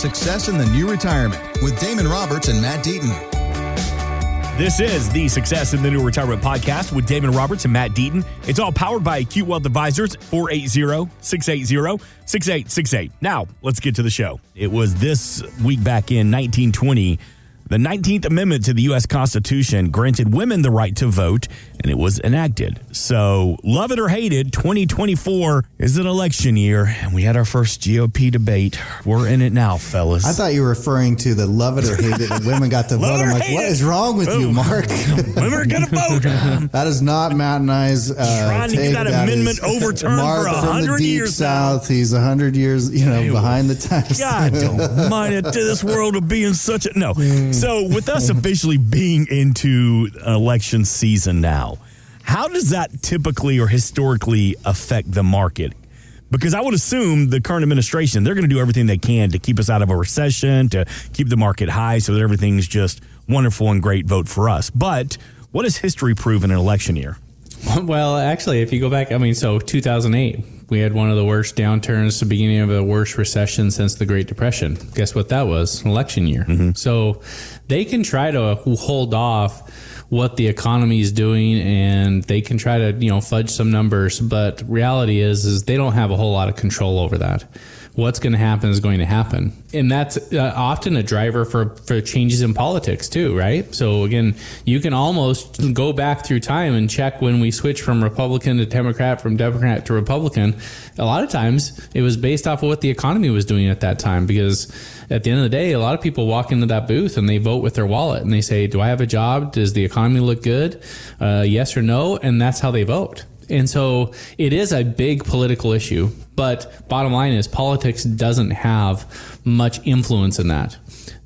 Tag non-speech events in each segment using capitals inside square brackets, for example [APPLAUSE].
Success in the New Retirement with Damon Roberts and Matt Deaton. This is the Success in the New Retirement podcast with Damon Roberts and Matt Deaton. It's all powered by Acute Wealth Advisors, 480-680-6868. Now, let's get to the show. It was this week back in 1920 the 19th Amendment to the U.S. Constitution granted women the right to vote, and it was enacted. So, love it or hate it, 2024 is an election year, and we had our first GOP debate. We're in it now, fellas. I thought you were referring to the love it or hate it, and women got to vote. I'm like, what is wrong with you, Mark? [LAUGHS] women are going to vote. [LAUGHS] that is not Matt and I's uh, trying to get that, that amendment overturned Mark for hundred years. South, now. he's hundred years, you know, behind the times. God don't [LAUGHS] mind it to this world of being such a no. So, with us officially being into election season now, how does that typically or historically affect the market? Because I would assume the current administration, they're going to do everything they can to keep us out of a recession, to keep the market high so that everything's just wonderful and great vote for us. But what has history prove in an election year? [LAUGHS] Well, actually, if you go back, I mean, so 2008, we had one of the worst downturns, the beginning of the worst recession since the Great Depression. Guess what that was? Election year. Mm-hmm. So they can try to hold off what the economy is doing and they can try to, you know, fudge some numbers, but reality is is they don't have a whole lot of control over that what's going to happen is going to happen. And that's uh, often a driver for, for changes in politics too, right? So again, you can almost go back through time and check when we switch from Republican to Democrat, from Democrat to Republican. A lot of times it was based off of what the economy was doing at that time because at the end of the day, a lot of people walk into that booth and they vote with their wallet and they say, do I have a job? Does the economy look good? Uh, yes or no? And that's how they vote. And so it is a big political issue. But bottom line is politics doesn't have much influence in that.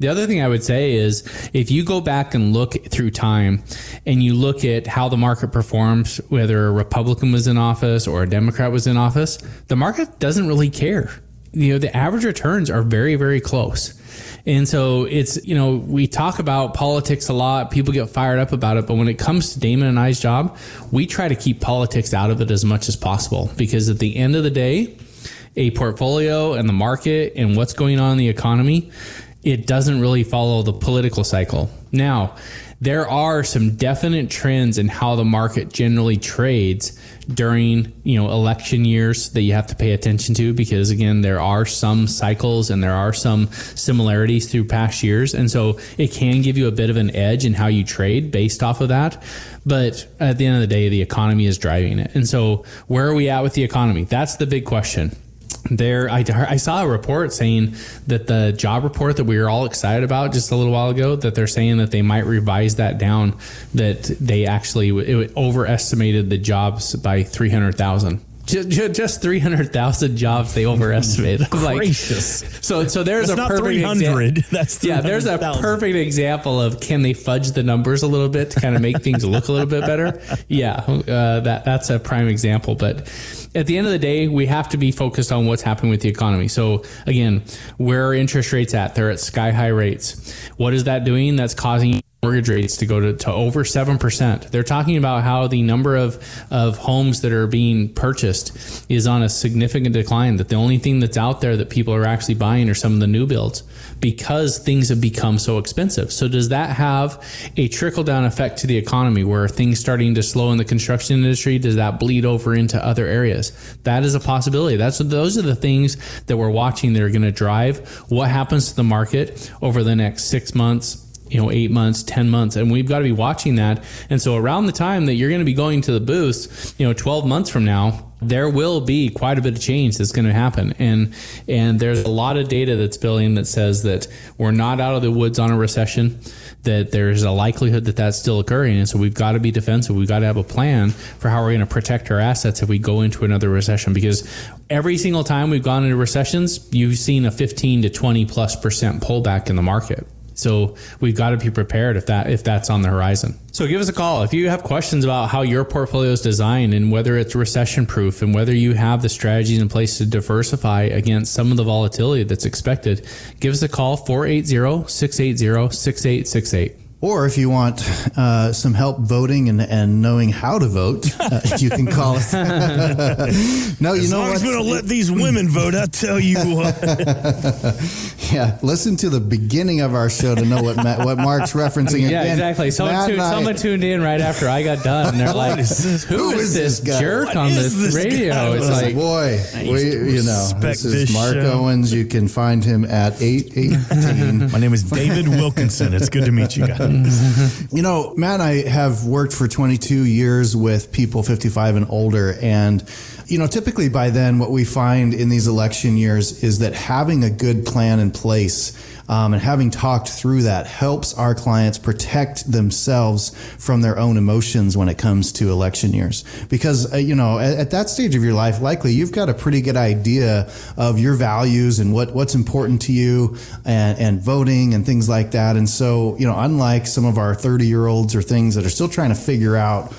The other thing I would say is if you go back and look through time and you look at how the market performs, whether a Republican was in office or a Democrat was in office, the market doesn't really care. You know, the average returns are very, very close. And so it's, you know, we talk about politics a lot. People get fired up about it. But when it comes to Damon and I's job, we try to keep politics out of it as much as possible because at the end of the day, a portfolio and the market and what's going on in the economy, it doesn't really follow the political cycle. Now, there are some definite trends in how the market generally trades during you know election years that you have to pay attention to because again there are some cycles and there are some similarities through past years. And so it can give you a bit of an edge in how you trade based off of that. But at the end of the day the economy is driving it. And so where are we at with the economy? That's the big question there I, I saw a report saying that the job report that we were all excited about just a little while ago that they're saying that they might revise that down that they actually it overestimated the jobs by 300,000 just, just 300,000 jobs they overestimated. [LAUGHS] like, Gracious. So, so there's That's a perfect 300. Exa- [LAUGHS] That's yeah, there's a 000. perfect example of can they fudge the numbers a little bit to kind of make things look a little bit better? [LAUGHS] Yeah, uh, that that's a prime example. But at the end of the day, we have to be focused on what's happening with the economy. So again, where are interest rates at? They're at sky high rates. What is that doing? That's causing mortgage rates to go to, to over 7%. They're talking about how the number of, of homes that are being purchased is on a significant decline, that the only thing that's out there that people are actually buying are some of the new builds because things have become so expensive. So does that have a trickle down effect to the economy where things starting to slow in the construction industry? Does that bleed over into other areas? That is a possibility. That's those are the things that we're watching that are going to drive what happens to the market over the next six months, you know, eight months, 10 months. And we've got to be watching that. And so around the time that you're going to be going to the booths, you know, 12 months from now, there will be quite a bit of change that's going to happen and and there's a lot of data that's building that says that we're not out of the woods on a recession that there's a likelihood that that's still occurring and so we've got to be defensive we've got to have a plan for how we're going to protect our assets if we go into another recession because every single time we've gone into recessions you've seen a 15 to 20 plus percent pullback in the market so we've got to be prepared if that if that's on the horizon. So give us a call if you have questions about how your portfolio is designed and whether it's recession proof and whether you have the strategies in place to diversify against some of the volatility that's expected. Give us a call 480-680-6868. Or if you want uh, some help voting and, and knowing how to vote, uh, [LAUGHS] you can call us. [LAUGHS] no, you As know long what? as we don't let these women vote, I tell you [LAUGHS] what. Yeah, listen to the beginning of our show to know what Matt, what Mark's referencing. Yeah, Again, exactly. Someone tuned, I- someone tuned in right after I got done, and they're like, is this? "Who is this guy? jerk What on this, this radio?" guy? It's like, boy, we, you know, this is this Mark show. Owens. You can find him at eight eighteen. My name is David Wilkinson. It's good to meet you guys. Mm-hmm. [LAUGHS] You know, Matt I have worked for 22 years with people 55 and older. And, you know, typically by then, what we find in these election years is that having a good plan in place um, and having talked through that helps our clients protect themselves from their own emotions when it comes to election years. Because, uh, you know, at, at that stage of your life, likely you've got a pretty good idea of your values and what, what's important to you and, and voting and things like that. And so, you know, unlike some of our 30 year olds or things that are still trying to figure out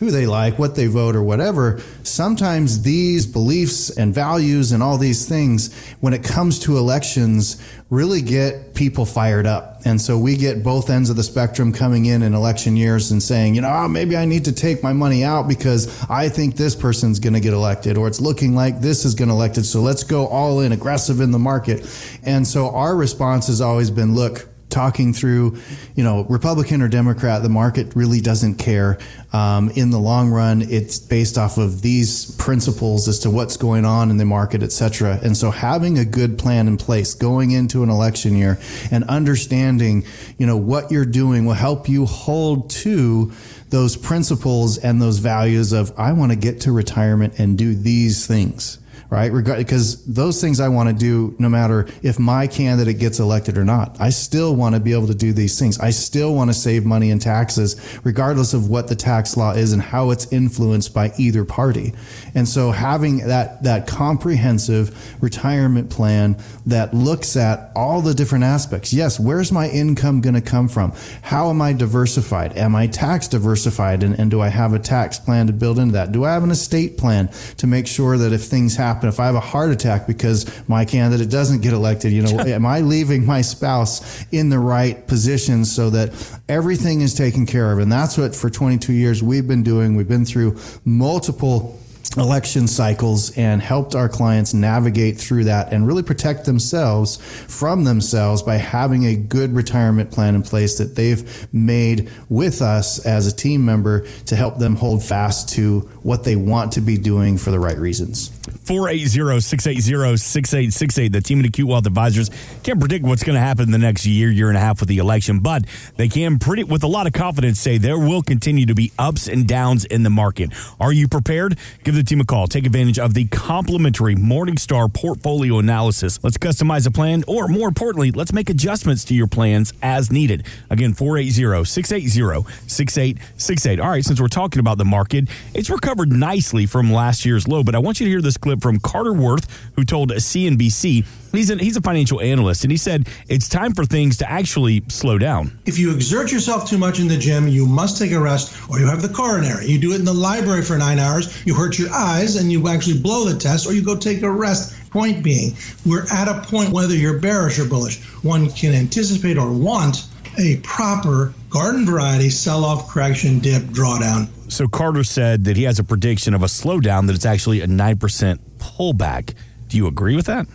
who they like, what they vote, or whatever. Sometimes these beliefs and values and all these things, when it comes to elections, really get people fired up. And so we get both ends of the spectrum coming in in election years and saying, you know, oh, maybe I need to take my money out because I think this person's going to get elected or it's looking like this is going to elected. So let's go all in aggressive in the market. And so our response has always been, look, talking through, you know, Republican or Democrat, the market really doesn't care. Um, in the long run, it's based off of these principles as to what's going on in the market, et cetera. And so having a good plan in place going into an election year and understanding, you know, what you're doing will help you hold to those principles and those values of, I want to get to retirement and do these things right? Because those things I want to do, no matter if my candidate gets elected or not, I still want to be able to do these things. I still want to save money in taxes, regardless of what the tax law is and how it's influenced by either party. And so, having that that comprehensive retirement plan that looks at all the different aspects. Yes, where's my income going to come from? How am I diversified? Am I tax diversified? And, and do I have a tax plan to build into that? Do I have an estate plan to make sure that if things happen, if I have a heart attack because my candidate doesn't get elected, you know, am I leaving my spouse in the right position so that everything is taken care of? And that's what for 22 years we've been doing. We've been through multiple election cycles and helped our clients navigate through that and really protect themselves from themselves by having a good retirement plan in place that they've made with us as a team member to help them hold fast to what they want to be doing for the right reasons. 480-680-6868. The team of Acute Wealth Advisors can't predict what's going to happen in the next year, year and a half with the election, but they can pretty with a lot of confidence say there will continue to be ups and downs in the market. Are you prepared? Give the team a call. Take advantage of the complimentary Morningstar portfolio analysis. Let's customize a plan, or more importantly, let's make adjustments to your plans as needed. Again, 480-680-6868. All right, since we're talking about the market, it's recovered nicely from last year's low, but I want you to hear this clip from Carter Worth, who told CNBC he's a, he's a financial analyst, and he said it's time for things to actually slow down. If you exert yourself too much in the gym, you must take a rest, or you have the coronary. You do it in the library for nine hours, you hurt your eyes, and you actually blow the test, or you go take a rest. Point being, we're at a point, whether you're bearish or bullish, one can anticipate or want a proper garden variety sell off correction dip drawdown. So Carter said that he has a prediction of a slowdown, that it's actually a 9% pullback. Do you agree with that?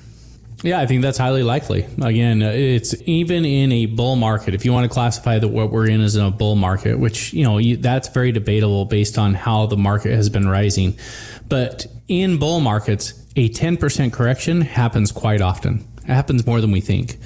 Yeah, I think that's highly likely. Again, uh, it's even in a bull market. If you want to classify that what we're in as a bull market, which you know you, that's very debatable based on how the market has been rising, but in bull markets, a ten percent correction happens quite often. It happens more than we think.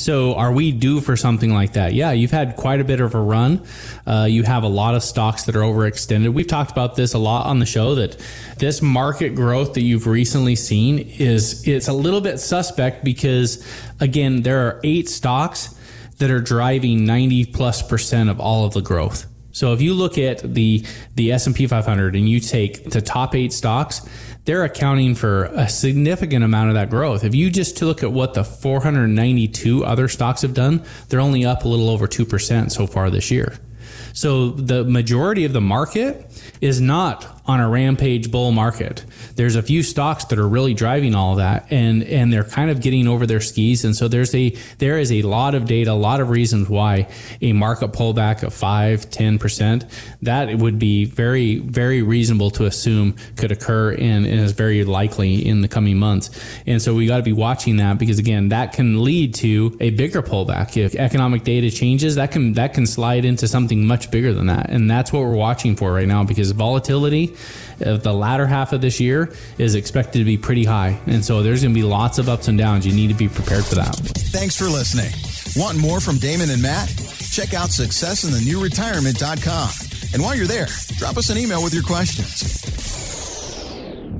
So, are we due for something like that? Yeah, you've had quite a bit of a run. Uh, you have a lot of stocks that are overextended. We've talked about this a lot on the show that this market growth that you've recently seen is it's a little bit suspect because again, there are eight stocks that are driving 90 plus percent of all of the growth. So if you look at the the S&P 500 and you take the top 8 stocks, they're accounting for a significant amount of that growth. If you just look at what the 492 other stocks have done, they're only up a little over 2% so far this year. So the majority of the market is not on a rampage bull market. There's a few stocks that are really driving all that and and they're kind of getting over their skis and so there's a there is a lot of data, a lot of reasons why a market pullback of 5, 10% that would be very very reasonable to assume could occur and, and is very likely in the coming months. And so we got to be watching that because again, that can lead to a bigger pullback. If economic data changes, that can that can slide into something much bigger than that. And that's what we're watching for right now because volatility of the latter half of this year is expected to be pretty high. And so there's going to be lots of ups and downs. You need to be prepared for that. Thanks for listening. Want more from Damon and Matt? Check out successinthenewretirement.com. And while you're there, drop us an email with your questions.